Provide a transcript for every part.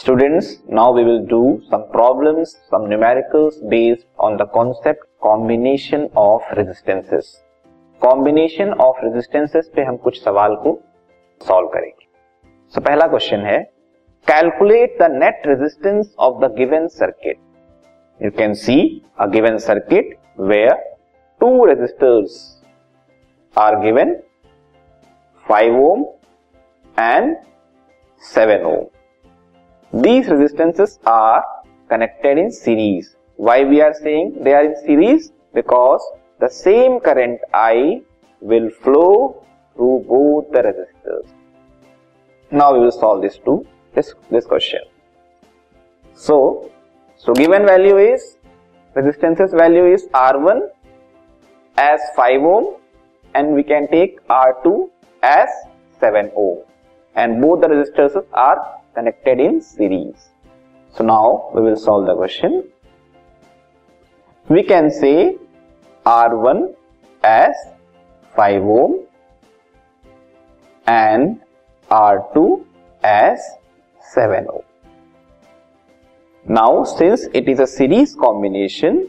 Students, now we will do some problems, some numericals based on the concept combination of resistances. Combination of resistances पे हम कुछ सवाल को solve करेंगे so so, पहला question है calculate the net resistance of the given circuit you can see a given circuit where two resistors are given 5 ohm and 7 ohm These resistances are connected in series. Why we are saying they are in series? Because the same current I will flow through both the resistors. Now we will solve this to this, this question. So, so given value is resistances value is R1 as 5 ohm and we can take R2 as 7 ohm and both the resistors are connected in series. So now we will solve the question. We can say R1 as 5 ohm and R2 as 7 ohm. Now since it is a series combination,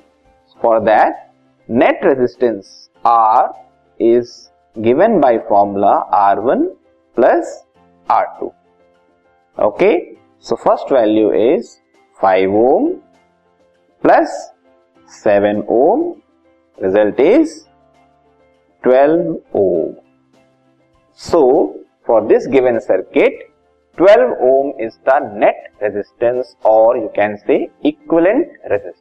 for that net resistance R is given by formula R1 plus R2. Okay, so first value is 5 ohm plus 7 ohm, result is 12 ohm. So, for this given circuit, 12 ohm is the net resistance or you can say equivalent resistance.